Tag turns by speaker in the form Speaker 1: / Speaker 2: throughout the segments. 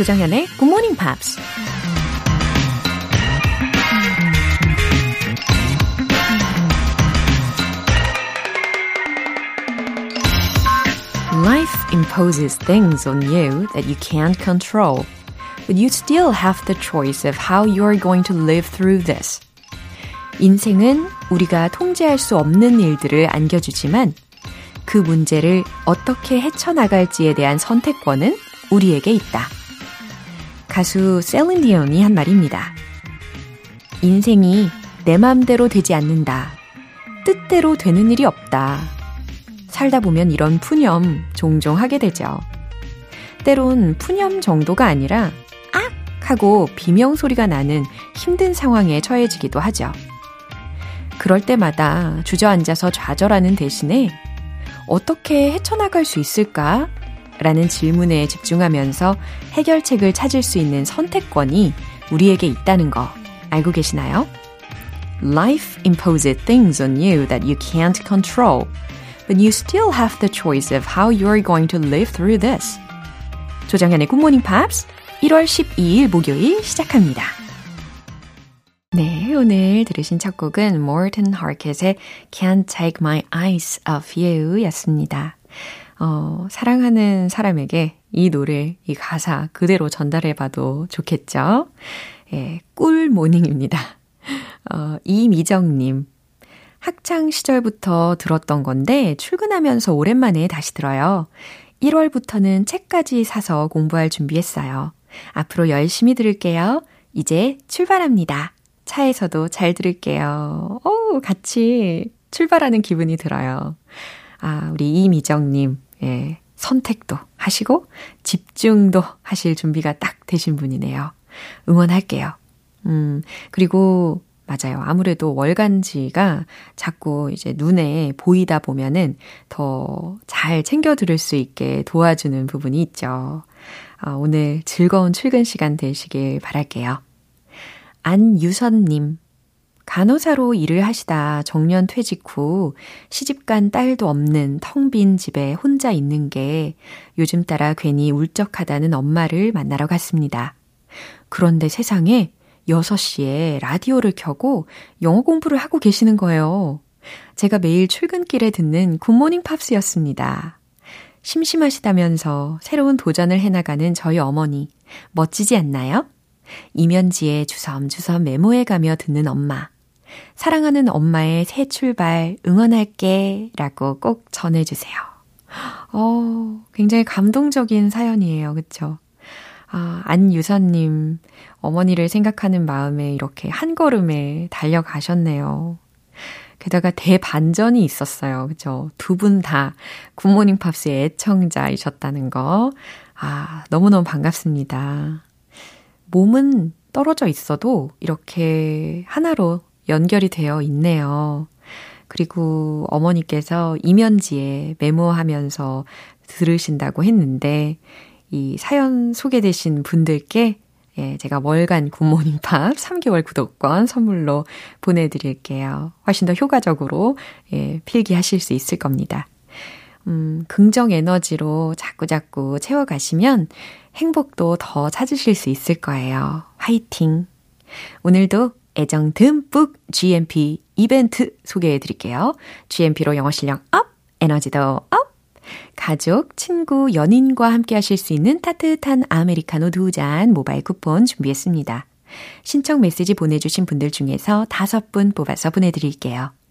Speaker 1: 조정현의 Good Morning Pops. Life imposes things on you that you can't control, but you still have the choice of how you are going to live through this. 인생은 우리가 통제할 수 없는 일들을 안겨주지만 그 문제를 어떻게 헤쳐나갈지에 대한 선택권은 우리에게 있다. 가수 셀린 디온이 한 말입니다. 인생이 내 맘대로 되지 않는다. 뜻대로 되는 일이 없다. 살다 보면 이런 푸념 종종 하게 되죠. 때론 푸념 정도가 아니라 악! 하고 비명 소리가 나는 힘든 상황에 처해지기도 하죠. 그럴 때마다 주저앉아서 좌절하는 대신에 어떻게 헤쳐나갈 수 있을까? 라는 질문에 집중하면서 해결책을 찾을 수 있는 선택권이 우리에게 있다는 거 알고 계시나요? Life imposes things on you that you can't control, but you still have the choice of how you're going to live through this. 조정현의 Good Morning Pops 1월 12일 목요일 시작합니다. 네, 오늘 들으신 첫 곡은 Morton Harkett의 Can't Take My Eyes Off You 였습니다. 어, 사랑하는 사람에게 이 노래, 이 가사 그대로 전달해봐도 좋겠죠? 예, 꿀 모닝입니다. 어, 이미정님. 학창 시절부터 들었던 건데 출근하면서 오랜만에 다시 들어요. 1월부터는 책까지 사서 공부할 준비했어요. 앞으로 열심히 들을게요. 이제 출발합니다. 차에서도 잘 들을게요. 오, 같이 출발하는 기분이 들어요. 아, 우리 이미정님, 예, 선택도 하시고 집중도 하실 준비가 딱 되신 분이네요. 응원할게요. 음, 그리고 맞아요. 아무래도 월간지가 자꾸 이제 눈에 보이다 보면은 더 잘 챙겨 들을 수 있게 도와주는 부분이 있죠. 아, 오늘 즐거운 출근 시간 되시길 바랄게요. 안유선님. 간호사로 일을 하시다 정년 퇴직 후 시집간 딸도 없는 텅 빈 집에 혼자 있는 게 요즘 따라 괜히 울적하다는 엄마를 만나러 갔습니다. 그런데 세상에 6시에 라디오를 켜고 영어 공부를 하고 계시는 거예요. 제가 매일 출근길에 듣는 굿모닝 팝스였습니다. 심심하시다면서 새로운 도전을 해나가는 저희 어머니, 멋지지 않나요? 이면지에 주섬주섬 메모해가며 듣는 엄마. 사랑하는 엄마의 새 출발 응원할게 라고 꼭 전해주세요. 어, 굉장히 감동적인 사연이에요. 그쵸? 아, 안유선님, 어머니를 생각하는 마음에 이렇게 한 걸음에 달려가셨네요. 게다가 대반전이 있었어요. 그죠? 두 분 다 굿모닝 팝스의 애청자이셨다는 거. 아, 너무너무 반갑습니다. 몸은 떨어져 있어도 이렇게 하나로 연결이 되어 있네요. 그리고 어머니께서 이면지에 메모하면서 들으신다고 했는데, 이 사연 소개되신 분들께 예, 제가 월간 굿모닝 팝 3개월 구독권 선물로 보내드릴게요. 훨씬 더 효과적으로 예, 필기하실 수 있을 겁니다. 음, 긍정 에너지로 자꾸자꾸 채워가시면 행복도 더 찾으실 수 있을 거예요. 화이팅! 오늘도 애정 듬뿍 GMP 이벤트 소개해 드릴게요. GMP로 영어 실력 up, 에너지도 up! 가족, 친구, 연인과 함께 하실 수 있는 따뜻한 아메리카노 두 잔 모바일 쿠폰 준비했습니다. 신청 메시지 보내주신 분들 중에서 다섯 분 뽑아서 보내드릴게요.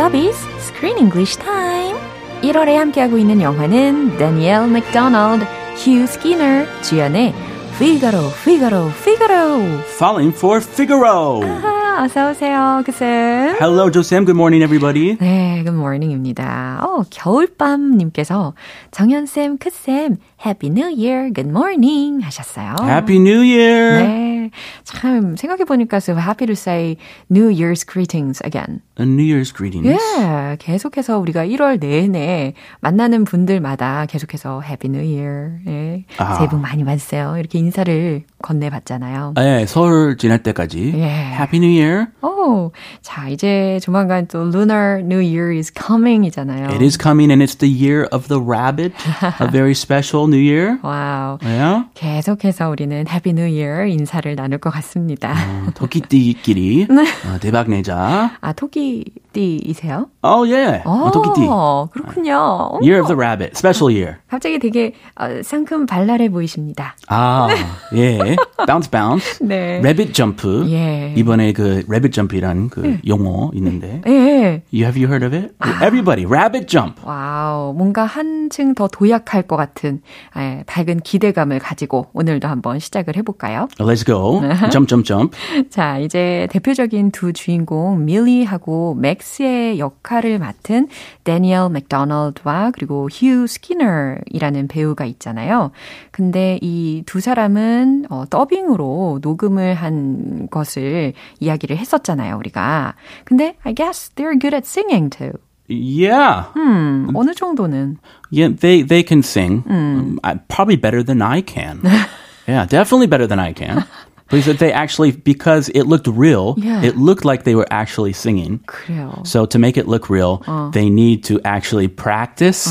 Speaker 1: 서비스 Screen English Time 1월에 함께하고 있는 영화는 다니엘 맥도널드, 휴 스키너 주연의 Figaro, Figaro, Figaro.
Speaker 2: Falling for Figaro.
Speaker 1: 아, 어서 오세요, 그쌤.
Speaker 2: Hello, Josem. Good morning, everybody.
Speaker 1: 네, good morning입니다. 어, 겨울밤님께서 정현쌤, 크쌤, Happy New Year, Good morning 하셨어요.
Speaker 2: Happy New Year.
Speaker 1: 네. 참, 생각해 보니까 so happy to say New Year's greetings again.
Speaker 2: A New Year's greetings.
Speaker 1: 예, 계속해서 우리가 1월 내내 만나는 분들마다 계속해서 Happy New Year, 예,
Speaker 2: 아.
Speaker 1: 새해 복 많이 받으세요. 이렇게 인사를 건네봤잖아요.
Speaker 2: 네, 설 지날 때까지.
Speaker 1: 예.
Speaker 2: Happy New Year.
Speaker 1: 오, 자, 이제 조만간 또 Lunar New Year is coming 이잖아요.
Speaker 2: It is coming and it's the year of the rabbit. a very special New Year.
Speaker 1: 와우.
Speaker 2: Yeah.
Speaker 1: 계속해서 우리는 Happy New Year 인사를 나눌 것 같습니다.
Speaker 2: 어, 토끼띠끼리 어, 대박 내자.
Speaker 1: 아, 토끼띠이세요?
Speaker 2: Oh yeah. 어, 토끼띠.
Speaker 1: 그렇군요.
Speaker 2: Year of the rabbit. Special year.
Speaker 1: 갑자기 되게 어, 상큼 발랄해 보이십니다.
Speaker 2: 아, 예. bounce bounce.
Speaker 1: 네.
Speaker 2: rabbit jump.
Speaker 1: 예.
Speaker 2: 이번에 그 rabbit jump이라는 그 용어 있는데.
Speaker 1: 예, 예.
Speaker 2: You have you heard of it? Everybody, rabbit jump.
Speaker 1: Wow, 뭔가 한층 더 도약할 것 같은 예, 밝은 기대감을 가지고 오늘도 한번 시작을 해볼까요?
Speaker 2: Let's go. jump, jump, jump.
Speaker 1: 자, 이제 대표적인 두 주인공 밀리하고 맥스의 역할을 맡은 데니얼 맥도널드와 그리고 휴 스키너이라는 배우가 있잖아요. 근데 이 두 사람은 어, 더빙으로 녹음을 한 것을 이야기를 했었잖아요, 우리가. 근데 I guess they're good at singing too.
Speaker 2: Yeah.
Speaker 1: 음, 어느 정도는.
Speaker 2: Yeah, they they can sing. Um, I, probably better than I can. yeah, definitely better than I can. Because they actually because it looked real,
Speaker 1: Yeah.
Speaker 2: it looked like they were actually singing.
Speaker 1: 그래요.
Speaker 2: So to make it look real, they need to actually practice.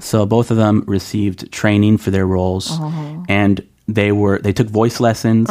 Speaker 2: So both of them received training for their roles and they were they took voice lessons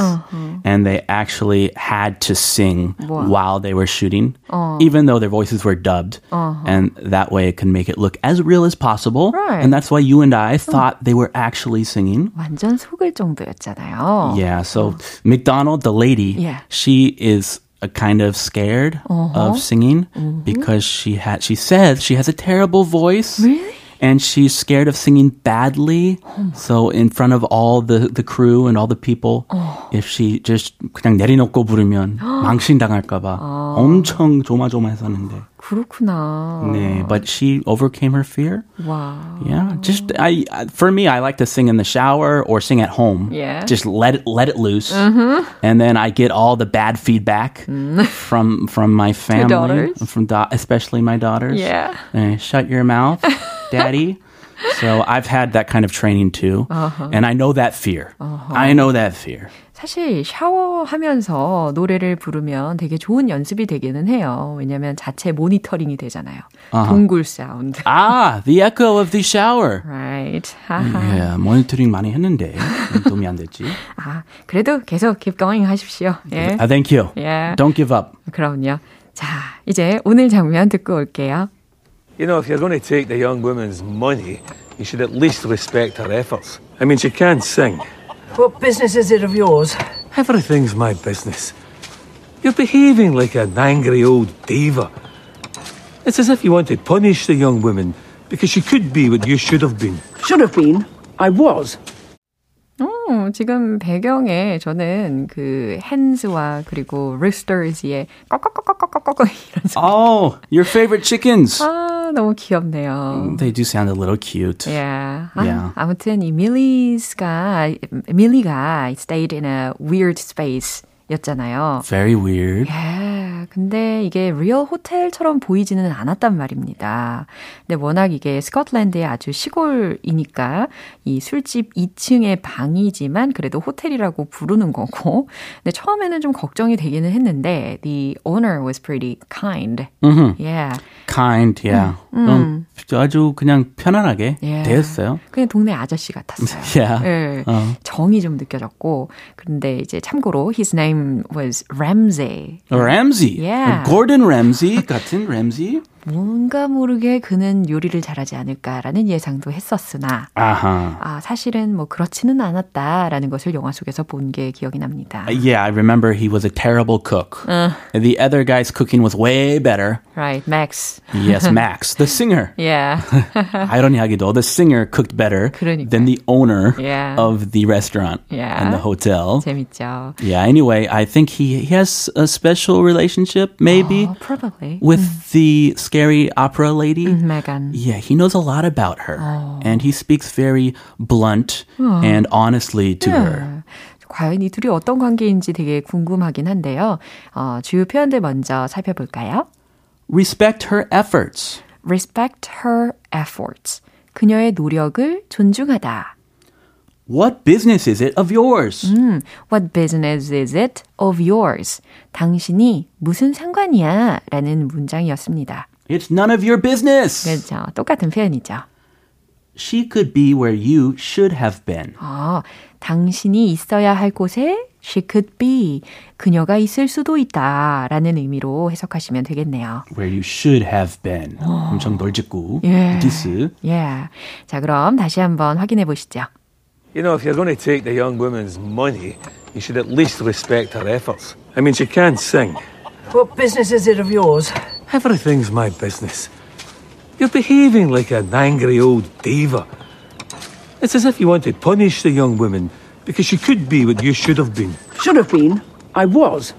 Speaker 2: and they actually had to sing while they were shooting even though their voices were dubbed and that way it can make it look as real as possible
Speaker 1: Right.
Speaker 2: and that's why you and I thought they were actually singing
Speaker 1: 완전 속을 정도였잖아요.
Speaker 2: yeah, so McDonald, the lady,
Speaker 1: Yeah.
Speaker 2: she is a kind of scared of singing because she had she says she has a terrible voice.
Speaker 1: Really?
Speaker 2: And she's scared of singing badly. So in front of all the, the crew and all the people, if she just 그냥 내려놓고 부르면 망신 당할까봐 엄청 조마조마했었는데.
Speaker 1: 그렇구나.
Speaker 2: 네, but she overcame her fear.
Speaker 1: 와.
Speaker 2: Yeah, just I I- for me, I like to sing in the shower or sing at home.
Speaker 1: Yeah.
Speaker 2: just let it let it loose, and then I get all the bad feedback from from my family,
Speaker 1: daughters?
Speaker 2: from da- especially my daughters.
Speaker 1: Yeah.
Speaker 2: Eh, shut your mouth, daddy. So I've had that kind of training too, and I know that fear. I know that fear.
Speaker 1: 사실 샤워하면서 노래를 부르면 되게 좋은 연습이 되기는 해요. 왜냐면 자체 모니터링이 되잖아요. 동굴 사운드.
Speaker 2: Ah, the echo of the shower.
Speaker 1: Right.
Speaker 2: Yeah, 모니터링 많이 했는데 도움이 안 됐지.
Speaker 1: 아, 그래도 계속 keep going 하십시오. 예.
Speaker 2: Ah, thank you.
Speaker 1: Yeah.
Speaker 2: Don't give up.
Speaker 1: 그럼요. 자, 이제 오늘 장면 듣고 올게요.
Speaker 3: You know, if you're going to take the young woman's money, you should at least respect her efforts. I mean, she can sing.
Speaker 4: What business is it of yours?
Speaker 3: Everything's my business. You're behaving like an angry old diva. It's as if you want to punish the young woman because she could be what you should have been.
Speaker 4: Should have been. I was.
Speaker 1: 어, 지금 배경에 저는 그 헨스와 그리고 루스터즈의 꺼꺼꺼꺼꺼꺼꺼 이런 소리.
Speaker 2: Oh, your favorite chickens.
Speaker 1: 아, 너무 귀엽네요.
Speaker 2: They do sound a little cute.
Speaker 1: Yeah. 아,
Speaker 2: Yeah.
Speaker 1: 아무튼 이 밀리스가 밀리가 stayed in a weird space 였잖아요.
Speaker 2: Very weird.
Speaker 1: 예, 근데 이게 real 호텔처럼 보이지는 않았단 말입니다. 근데 워낙 이게 스코틀랜드의 아주 시골이니까 이 술집 2층의 방이지만 그래도 호텔이라고 부르는 거고. 근데 처음에는 좀 걱정이 되기는 했는데 the owner was pretty kind. Yeah.
Speaker 2: Kind, yeah. 음, 아주 그냥 편안하게
Speaker 1: Yeah.
Speaker 2: 대했어요.
Speaker 1: 그냥 동네 아저씨 같았어요.
Speaker 2: Yeah.
Speaker 1: 예,
Speaker 2: 어.
Speaker 1: 정이 좀 느껴졌고. 그런데 이제 참고로 his name was Ramsey.
Speaker 2: Ramsey.
Speaker 1: Yeah.
Speaker 2: Gordon Ramsay 같은 Ramsey.
Speaker 1: 뭔가 모르게 그는 요리를 잘하지 않을까라는 예상도 했었으나
Speaker 2: Uh-huh.
Speaker 1: 아, 사실은 뭐 그렇지는 않았다라는 것을 영화 속에서 본 게 기억이 납니다.
Speaker 2: Yeah, I remember he was a terrible cook. The other guy's cooking was way better.
Speaker 1: Right, Max.
Speaker 2: Yes, Max, the singer.
Speaker 1: Yeah.
Speaker 2: 아이러니하게도 the singer cooked better
Speaker 1: 그러니까요.
Speaker 2: than the owner
Speaker 1: Yeah.
Speaker 2: of the restaurant
Speaker 1: Yeah.
Speaker 2: and the hotel.
Speaker 1: 재밌죠.
Speaker 2: Yeah, anyway, I think he, he has a special relationship, maybe,
Speaker 1: Oh, probably.
Speaker 2: with the scary opera lady.
Speaker 1: Megan.
Speaker 2: Yeah, he knows a lot about her. And he speaks very blunt and honestly to her.
Speaker 1: 과연 이 둘이 어떤 관계인지 되게 궁금하긴 한데요. 어, 주요 표현들 먼저 살펴볼까요?
Speaker 2: Respect her efforts.
Speaker 1: Respect her efforts. 그녀의 노력을 존중하다.
Speaker 2: What business is it of yours?
Speaker 1: What business is it of yours? 당신이 무슨 상관이야? 라는 문장이었습니다.
Speaker 2: It's none of your business.
Speaker 1: 그렇죠. 똑같은 표현이죠.
Speaker 2: She could be where you should have been.
Speaker 1: 아, 당신이 있어야 할 곳에 she could be. 그녀가 있을 수도 있다. 라는 의미로 해석하시면 되겠네요.
Speaker 2: Where you should have been. 엄청 널찍고
Speaker 1: 예.
Speaker 2: 디스.
Speaker 1: Yeah. 자, 그럼 다시 한번 확인해 보시죠.
Speaker 3: You know, if you're going to take the young woman's money, you should at least respect her efforts. I mean, she can sing.
Speaker 4: What business is it of yours?
Speaker 3: Everything's my business. You're behaving like an angry old diva. It's as if you want to punish the young woman because she could be what you should have been.
Speaker 4: Should have been. I was.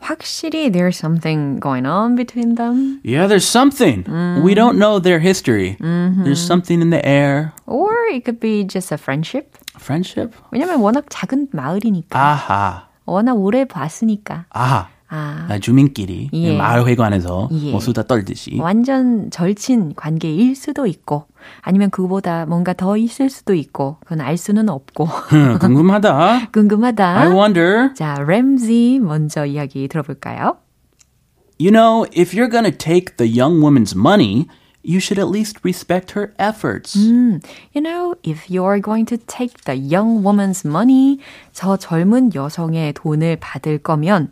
Speaker 1: 확실히 there's something going on between them.
Speaker 2: Yeah, there's something. We don't know their history. There's something in the air.
Speaker 1: Or it could be just a friendship.
Speaker 2: Friendship?
Speaker 1: 왜냐면 워낙 작은 마을이니까.
Speaker 2: 아하.
Speaker 1: 워낙 오래 봤으니까.
Speaker 2: 아하.
Speaker 1: 아,
Speaker 2: 아, 주민끼리
Speaker 1: 예.
Speaker 2: 마을회관에서
Speaker 1: 예.
Speaker 2: 뭐 수다 떨듯이.
Speaker 1: 완전 절친 관계일 수도 있고, 아니면 그보다 뭔가 더 있을 수도 있고, 그건 알 수는 없고.
Speaker 2: 흠, 궁금하다.
Speaker 1: 궁금하다.
Speaker 2: I wonder.
Speaker 1: 자, 램지 먼저 이야기 들어볼까요?
Speaker 2: You know, if you're gonna take the young woman's money, you should at least respect her efforts.
Speaker 1: You know, if you're going to take the young woman's money, 저 젊은 여성의 돈을 받을 거면,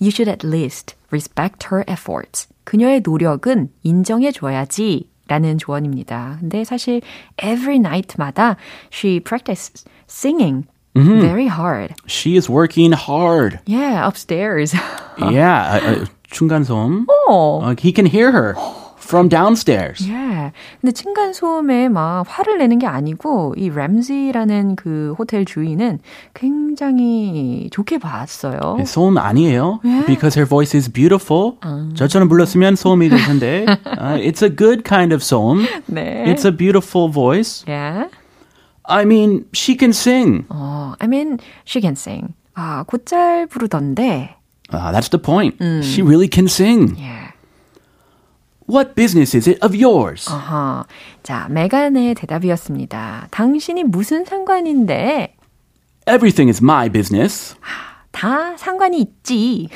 Speaker 1: you should at least respect her efforts. 그녀의 노력은 인정해줘야지. 라는 조언입니다. 근데 사실 every night마다 she practices singing very hard.
Speaker 2: She is working hard.
Speaker 1: Yeah, upstairs.
Speaker 2: Yeah, uh, uh, 층간소음.
Speaker 1: 어.
Speaker 2: Uh, he can hear her from downstairs.
Speaker 1: 예. 근데 층간 소음에 막 화를 내는 게 아니고 이 램지라는 그 호텔 주인은 굉장히 좋게 봤어요.
Speaker 2: 소음 아니에요. Because her voice is beautiful. 저처럼 불렀으면 소음이 될 텐데. Uh, it's a good kind of 소음.
Speaker 1: 네.
Speaker 2: It's a beautiful voice.
Speaker 1: 예.
Speaker 2: I mean, she can sing.
Speaker 1: 어, I mean, she can sing. 아, 곧잘 부르던데.
Speaker 2: Uh, that's the point. She really can sing.
Speaker 1: 예.
Speaker 2: What business is it of yours?
Speaker 1: 어허. 자, 메간의 대답이었습니다. 당신이 무슨 상관인데?
Speaker 2: Everything is my business.
Speaker 1: 다 상관이 있지.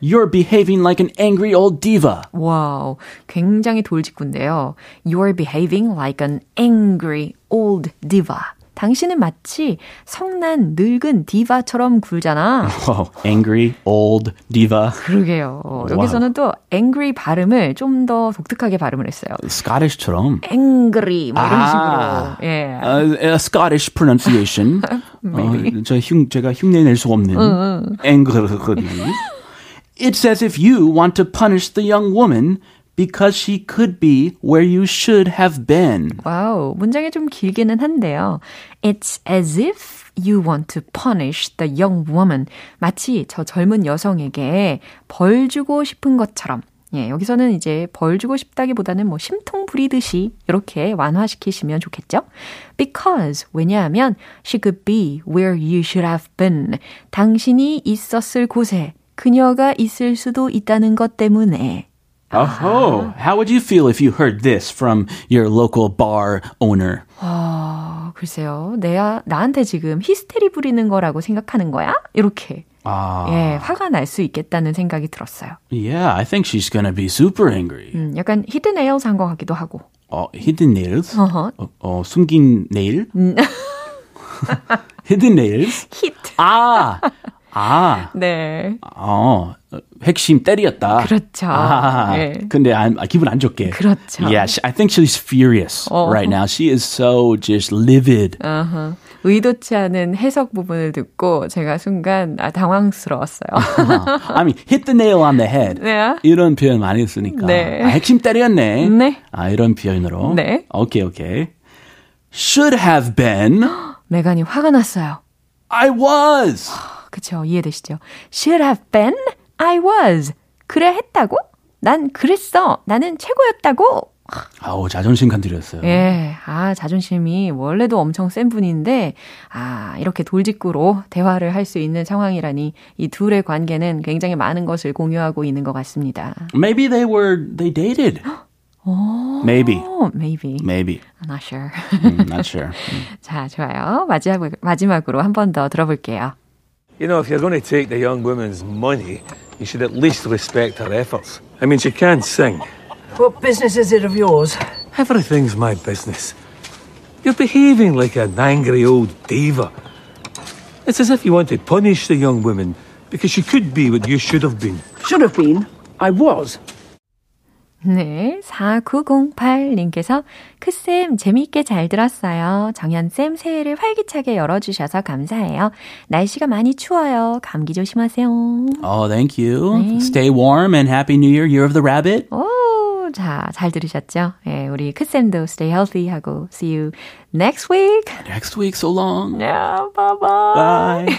Speaker 2: You're behaving like an angry old diva.
Speaker 1: 와우, 굉장히 돌직구인데요. You're behaving like an angry old diva. 당신은 마치 성난 늙은 디바처럼 굴잖아.
Speaker 2: Oh, angry old diva.
Speaker 1: 그러게요. 여기서는 또 angry 발음을 좀 더 독특하게 발음을 했어요.
Speaker 2: Scottish처럼.
Speaker 1: angry 뭐 이런
Speaker 2: 아.
Speaker 1: 식으로. 예.
Speaker 2: Uh, a Scottish pronunciation. 어, 저 흉, 제가 흉내낼 수 없는 angry. It's as if you want to punish the young woman because she could be where you should have been.
Speaker 1: 와우, 문장이 좀 길기는 한데요. It's as if you want to punish the young woman. 마치 저 젊은 여성에게 벌 주고 싶은 것처럼. 예, 여기서는 이제 벌 주고 싶다기보다는 뭐 심통 부리듯이 이렇게 완화시키시면 좋겠죠? Because, 왜냐하면 she could be where you should have been. 당신이 있었을 곳에 그녀가 있을 수도 있다는 것 때문에.
Speaker 2: Oh, how would you feel if you heard this from your local bar owner?
Speaker 1: 아, 글쎄요. 내가 나한테 지금 히스테리 부리는 거라고 생각하는 거야? 이렇게.
Speaker 2: 아,
Speaker 1: 예, 화가 날 수 있겠다는 생각이 들었어요.
Speaker 2: yeah, I think she's gonna be super angry.
Speaker 1: 음, 약간 hidden nails 한것 같기도 하고.
Speaker 2: 어, hidden nails?
Speaker 1: 어허.
Speaker 2: 어, 어, 숨긴 네일? hidden nails?
Speaker 1: 히트.
Speaker 2: 아, 아.
Speaker 1: 네.
Speaker 2: 어, 핵심 때렸다.
Speaker 1: 그렇죠.
Speaker 2: 아,
Speaker 1: 네.
Speaker 2: 근데 안, 기분 안 좋게.
Speaker 1: 그렇죠.
Speaker 2: Yeah, I think she's furious
Speaker 1: 어.
Speaker 2: right now. She is so just livid.
Speaker 1: uh-huh. 의도치 않은 해석 부분을 듣고 제가 순간 아, 당황스러웠어요.
Speaker 2: I mean, hit the nail on the head.
Speaker 1: 네.
Speaker 2: 이런 표현 많이 쓰니까.
Speaker 1: 네.
Speaker 2: 아, 핵심 때렸네.
Speaker 1: 네.
Speaker 2: 아, 이런 표현으로.
Speaker 1: 네.
Speaker 2: 오케이, 오케이. Should have been.
Speaker 1: 메간이 화가 났어요.
Speaker 2: I was.
Speaker 1: 그쵸, 이해되시죠? Should have been, I was. 그래 했다고? 난 그랬어. 나는 최고였다고.
Speaker 2: 아우, 자존심 건드렸어요.
Speaker 1: 예, 아, 자존심이 원래도 엄청 센 분인데, 아, 이렇게 돌직구로 대화를 할 수 있는 상황이라니, 이 둘의 관계는 굉장히 많은 것을 공유하고 있는 것 같습니다.
Speaker 2: Maybe they were, they dated. Maybe.
Speaker 1: Oh, maybe.
Speaker 2: Maybe.
Speaker 1: I'm not sure.
Speaker 2: Mm, not sure.
Speaker 1: 자, 좋아요. 마지막, 마지막으로 한 번 더 들어볼게요.
Speaker 3: You know, if you're going to take the young woman's money, you should at least respect her efforts. I mean, she can sing.
Speaker 4: What business is it of yours?
Speaker 3: Everything's my business. You're behaving like an angry old diva. It's as if you want to punish the young woman because she could be what you should have been.
Speaker 4: Should have been. I was.
Speaker 1: 네, 4908님께서 크쌤 재미있게 잘 들었어요. 정연쌤 새해를 활기차게 열어주셔서 감사해요. 날씨가 많이 추워요. 감기 조심하세요.
Speaker 2: Oh, thank you. Stay warm and happy new year, year of the rabbit.
Speaker 1: 오, 자, 잘 들으셨죠? 예, 우리 크쌤도 stay healthy 하고 see you next week.
Speaker 2: Next week, so long.
Speaker 1: Yeah, bye bye.
Speaker 2: Bye.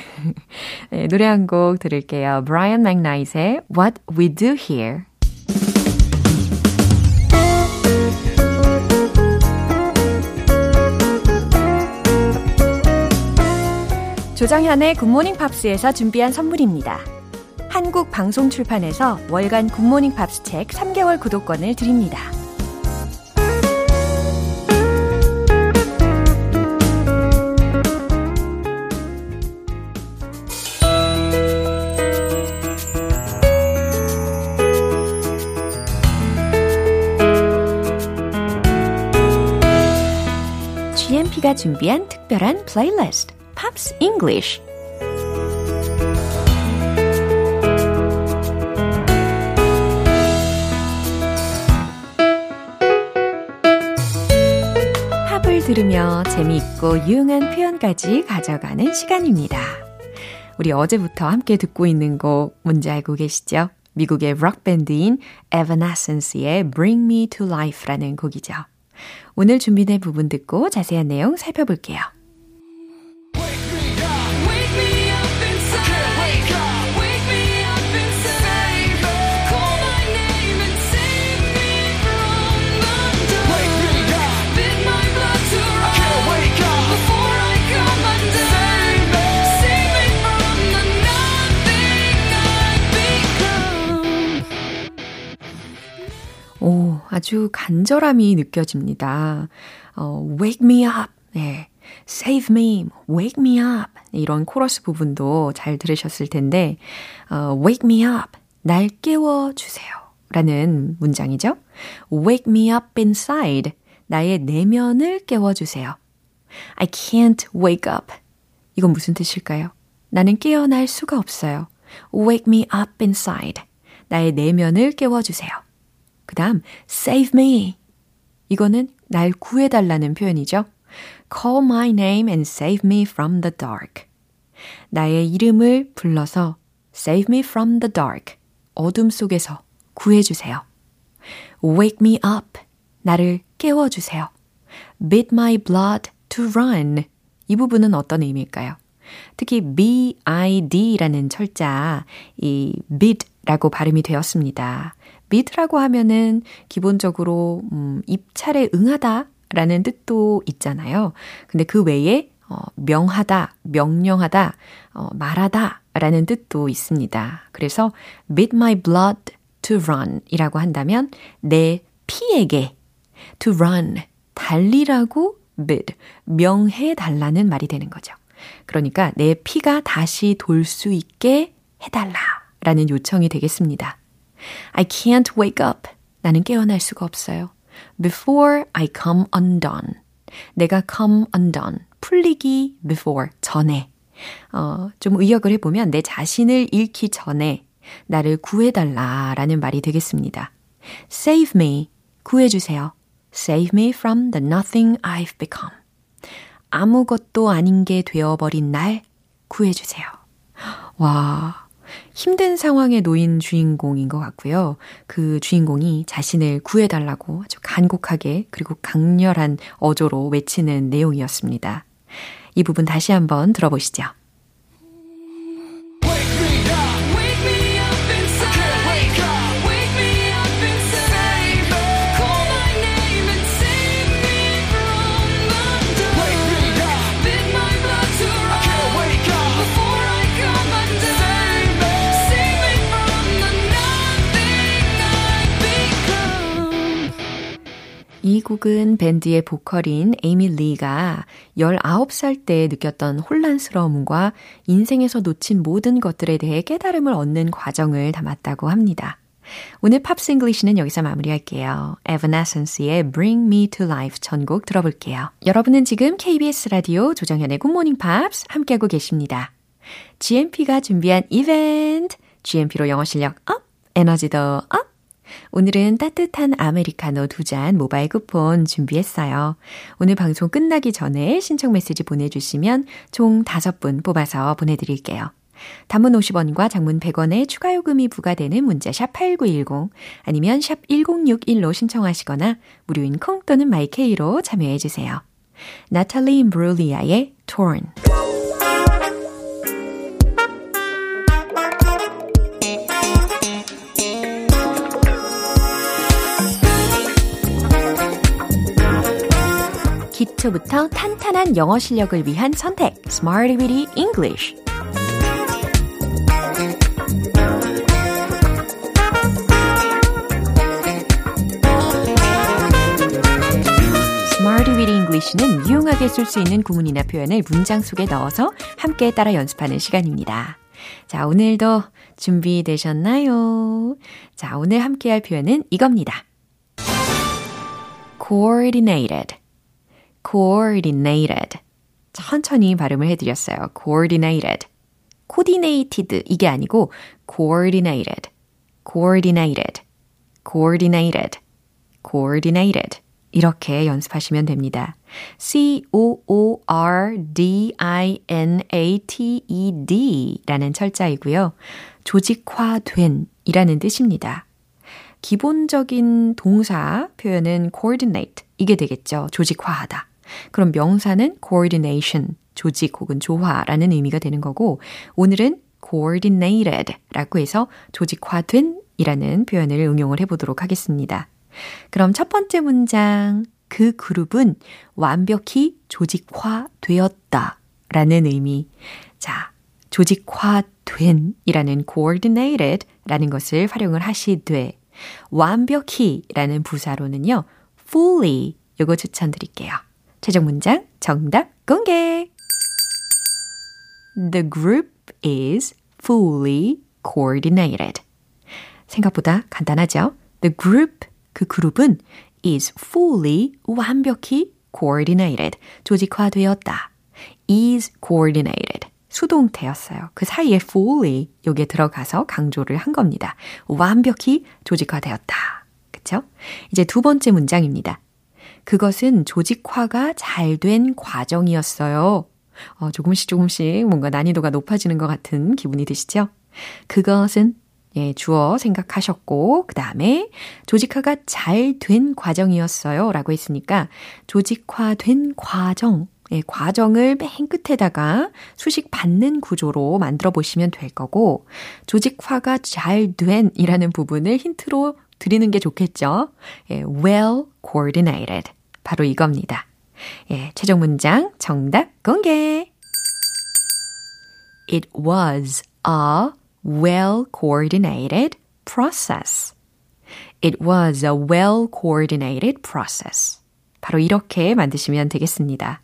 Speaker 1: 네, 노래 한 곡 들을게요. Brian McKnight의 What We Do Here. 조장현의 굿모닝 팝스에서 준비한 선물입니다. 한국 방송 출판에서 월간 굿모닝 팝스 책 3개월 구독권을 드립니다. GMP가 준비한 특별한 playlist Pops English 팝을 들으며 재미있고 유용한 표현까지 가져가는 시간입니다. 우리 어제부터 함께 듣고 있는 곡 뭔지 알고 계시죠? 미국의 록밴드인 Evanescence의 Bring Me to Life라는 곡이죠. 오늘 준비된 부분 듣고 자세한 내용 살펴볼게요. 아주 간절함이 느껴집니다. 어, wake me up. 네. save me, wake me up. 이런 코러스 부분도 잘 들으셨을 텐데, 어, wake me up. 날 깨워주세요. 라는 문장이죠. wake me up inside. 나의 내면을 깨워주세요. I can't wake up. 이건 무슨 뜻일까요? 나는 깨어날 수가 없어요. wake me up inside. 나의 내면을 깨워주세요. 그 다음, save me. 이거는 날 구해달라는 표현이죠. Call my name and save me from the dark. 나의 이름을 불러서 save me from the dark. 어둠 속에서 구해주세요. Wake me up. 나를 깨워주세요. Beat my blood to run. 이 부분은 어떤 의미일까요? 특히 B-I-D라는 철자, 이 beat라고 발음이 되었습니다. Beat라고 하면은 기본적으로 음, 입찰에 응하다 라는 뜻도 있잖아요. 근데 그 외에 어, 명하다, 명령하다, 어, 말하다 라는 뜻도 있습니다. 그래서 beat my blood to run 이라고 한다면 내 피에게 to run 달리라고 bid 명해 달라는 말이 되는 거죠. 그러니까 내 피가 다시 돌 수 있게 해달라 라는 요청이 되겠습니다. I can't wake up. 나는 깨어날 수가 없어요. Before I come undone. 내가 come undone. 풀리기 before 전에. 어, 좀 의역을 해보면 내 자신을 잃기 전에 나를 구해달라 라는 말이 되겠습니다. Save me. 구해주세요. Save me from the nothing I've become. 아무것도 아닌 게 되어버린 날 구해주세요. 와, 힘든 상황에 놓인 주인공인 것 같고요. 그 주인공이 자신을 구해달라고 아주 간곡하게 그리고 강렬한 어조로 외치는 내용이었습니다. 이 부분 다시 한번 들어보시죠. 밴드의 보컬인 에이미 리가 19살 때 느꼈던 혼란스러움과 인생에서 놓친 모든 것들에 대해 깨달음을 얻는 과정을 담았다고 합니다. 오늘 Pops English는 여기서 마무리할게요. Evanescence의 Bring Me to Life 전곡 들어볼게요. 여러분은 지금 KBS 라디오 조정현의 Good Morning Pops 함께하고 계십니다. GMP가 준비한 이벤트, GMP로 영어 실력 up, 에너지도 Up! 오늘은 따뜻한 아메리카노 두 잔 모바일 쿠폰 준비했어요. 오늘 방송 끝나기 전에 신청 메시지 보내주시면 총 5분 뽑아서 보내드릴게요. 단문 50원과 장문 100원의 추가 요금이 부과되는 문자 샵 8910 아니면 샵 1061로 신청하시거나 무료인 콩 또는 마이케이로 참여해 주세요. 나탈리 임브룰리아의 Torn 기초부터 탄탄한 영어 실력을 위한 선택 Smarty Weedy English English는 유용하게 쓸 수 있는 구문이나 표현을 문장 속에 넣어서 함께 따라 연습하는 시간입니다. 자, 오늘도 준비되셨나요? 자, 오늘 함께 할 표현은 이겁니다. coordinated, coordinated. 천천히 발음을 해드렸어요. coordinated. coordinated 이게 아니고 coordinated, coordinated, coordinated, coordinated. 이렇게 연습하시면 됩니다. C-O-O-R-D-I-N-A-T-E-D 라는 철자이고요. 조직화된 이라는 뜻입니다. 기본적인 동사 표현은 coordinate 이게 되겠죠. 조직화하다. 그럼 명사는 coordination, 조직 혹은 조화라는 의미가 되는 거고 오늘은 coordinated 라고 해서 조직화된 이라는 표현을 응용을 해보도록 하겠습니다. 그럼 첫 번째 문장 그 그룹은 완벽히 조직화되었다 라는 의미. 자, 조직화된 이라는 coordinated 라는 것을 활용을 하시되 완벽히 라는 부사로는요, fully 요거 추천드릴게요. 최종 문장 정답 공개! The group is fully coordinated. 생각보다 간단하죠? The group, 그 그룹은 is fully, 완벽히 coordinated, 조직화되었다. is coordinated, 수동태였어요. 그 사이에 fully 여기에 들어가서 강조를 한 겁니다. 완벽히 조직화되었다. 그쵸? 이제 두 번째 문장입니다. 그것은 조직화가 잘 된 과정이었어요. 어, 조금씩 조금씩 뭔가 난이도가 높아지는 것 같은 기분이 드시죠? 그것은 예, 주어 생각하셨고, 그 다음에 조직화가 잘 된 과정이었어요. 라고 했으니까, 조직화 된 과정, 예, 과정을 맨 끝에다가 수식 받는 구조로 만들어 보시면 될 거고, 조직화가 잘 된 이라는 부분을 힌트로 드리는 게 좋겠죠. 예, well coordinated. 바로 이겁니다. 예, 최종 문장 정답 공개. It was a well coordinated process. It was a well coordinated process. 바로 이렇게 만드시면 되겠습니다.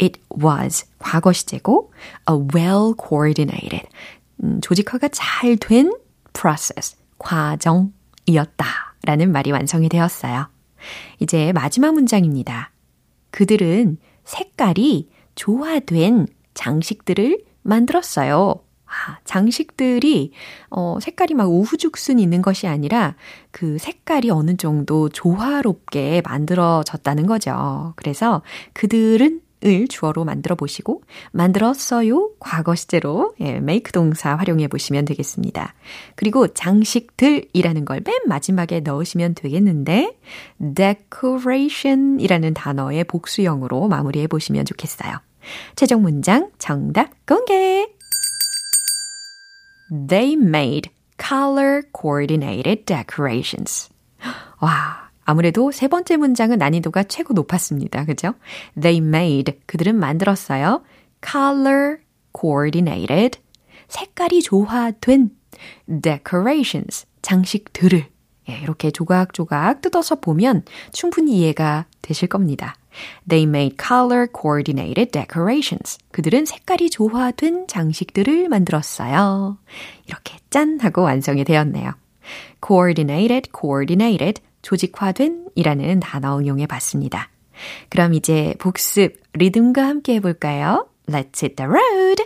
Speaker 1: It was 과거 시제고 a well coordinated 음, 조직화가 잘 된 process 과정 이었다 라는 말이 완성이 되었어요. 이제 마지막 문장입니다. 그들은 색깔이 조화된 장식들을 만들었어요. 아, 장식들이 어, 색깔이 막 우후죽순 있는 것이 아니라 그 색깔이 어느 정도 조화롭게 만들어졌다는 거죠. 그래서 그들은 을 주어로 만들어 보시고 만들었어요 과거 시제로 예, make 동사 활용해 보시면 되겠습니다. 그리고 장식들이라는 걸 맨 마지막에 넣으시면 되겠는데 decoration이라는 단어의 복수형으로 마무리해 보시면 좋겠어요. 최종 문장 정답 공개. They made color coordinated decorations. 와, 아무래도 세 번째 문장은 난이도가 최고 높았습니다. 그죠? They made. 그들은 만들었어요. color coordinated. 색깔이 조화된 decorations. 장식들을. 예, 이렇게 조각조각 뜯어서 보면 충분히 이해가 되실 겁니다. They made color coordinated decorations. 그들은 색깔이 조화된 장식들을 만들었어요. 이렇게 짠 하고 완성이 되었네요. coordinated, coordinated, 조직화된 이라는 단어 응용해 봤습니다. 그럼 이제 복습 리듬과 함께 해볼까요? Let's hit the road!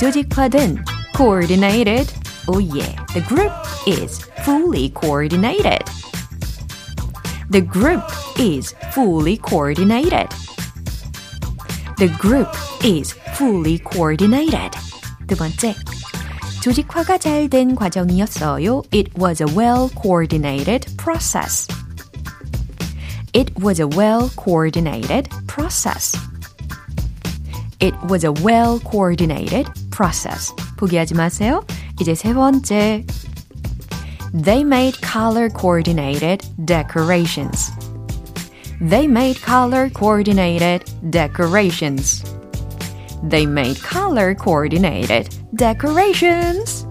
Speaker 1: 조직화된 coordinated. Oh yeah, the group is fully coordinated. The group is fully coordinated. The group is fully coordinated. 두 번째, 조직화가 잘 된 과정이었어요. It was a well coordinated process. It was a well coordinated process. It was a well coordinated process. 포기하지 마세요. 이제 세 번째. They made color coordinated decorations. They made color coordinated decorations. They made color coordinated decorations.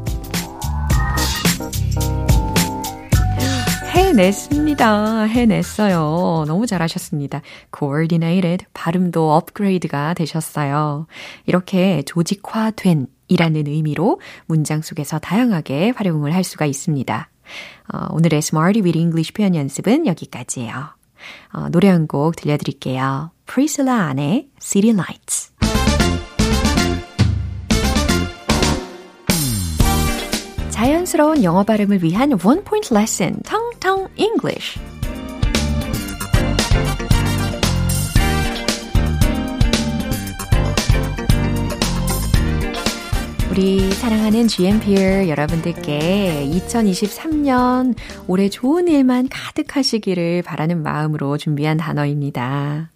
Speaker 1: 해냈습니다. 해냈어요. 너무 잘하셨습니다. coordinated 발음도 업그레이드가 되셨어요. 이렇게 조직화된 이라는 의미로 문장 속에서 다양하게 활용을 할 수가 있습니다. 어, 오늘의 Smarty with English 표현 연습은 여기까지예요. 어, 노래 한 곡 들려드릴게요. Priscilla 안의 City Lights. 자연스러운 영어 발음을 위한 One Point Lesson, 텅텅 English. 우리 사랑하는 GMPR 여러분들께 2023년 올해 좋은 일만 가득하시기를 바라는 마음으로 준비한 단어입니다.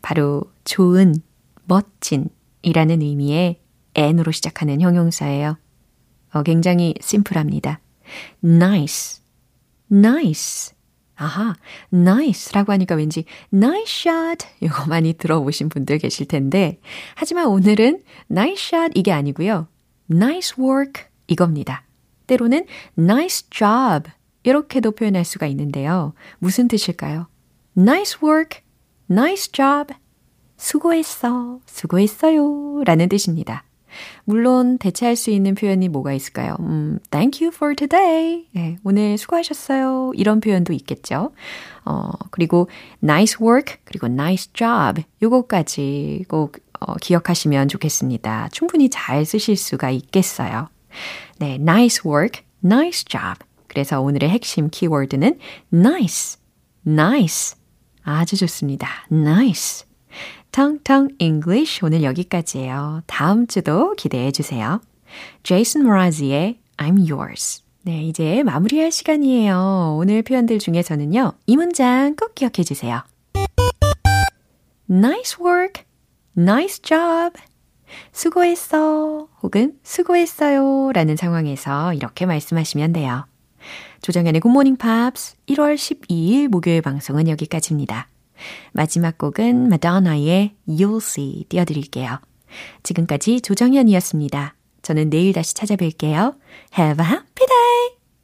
Speaker 1: 바로 좋은, 멋진 이라는 의미의 N으로 시작하는 형용사예요. 어, 굉장히 심플합니다. nice, nice. 아하, nice라고 하니까 왠지 nice shot 이거 많이 들어보신 분들 계실 텐데 하지만 오늘은 nice shot 이게 아니고요. nice work 이겁니다. 때로는 nice job 이렇게도 표현할 수가 있는데요. 무슨 뜻일까요? nice work, nice job. 수고했어, 수고했어요 라는 뜻입니다. 물론 대체할 수 있는 표현이 뭐가 있을까요? 음, thank you for today. 네, 오늘 수고하셨어요. 이런 표현도 있겠죠. 어, 그리고 nice work, 그리고 nice job. 요거까지 꼭 어, 기억하시면 좋겠습니다. 충분히 잘 쓰실 수가 있겠어요. 네, nice work, nice job. 그래서 오늘의 핵심 키워드는 nice, nice. 아주 좋습니다. nice. 텅텅 English 오늘 여기까지예요. 다음 주도 기대해 주세요. Jason Mraz이의 I'm yours. 네, 이제 마무리할 시간이에요. 오늘 표현들 중에서는요. 이 문장 꼭 기억해 주세요. Nice work, nice job. 수고했어. 혹은 수고했어요. 라는 상황에서 이렇게 말씀하시면 돼요. 조정현의 굿모닝 팝스 1월 12일 목요일 방송은 여기까지입니다. 마지막 곡은 마더나의 You'll See 띄워드릴게요. 지금까지 조정현이었습니다. 저는 내일 다시 찾아뵐게요. Have a happy day!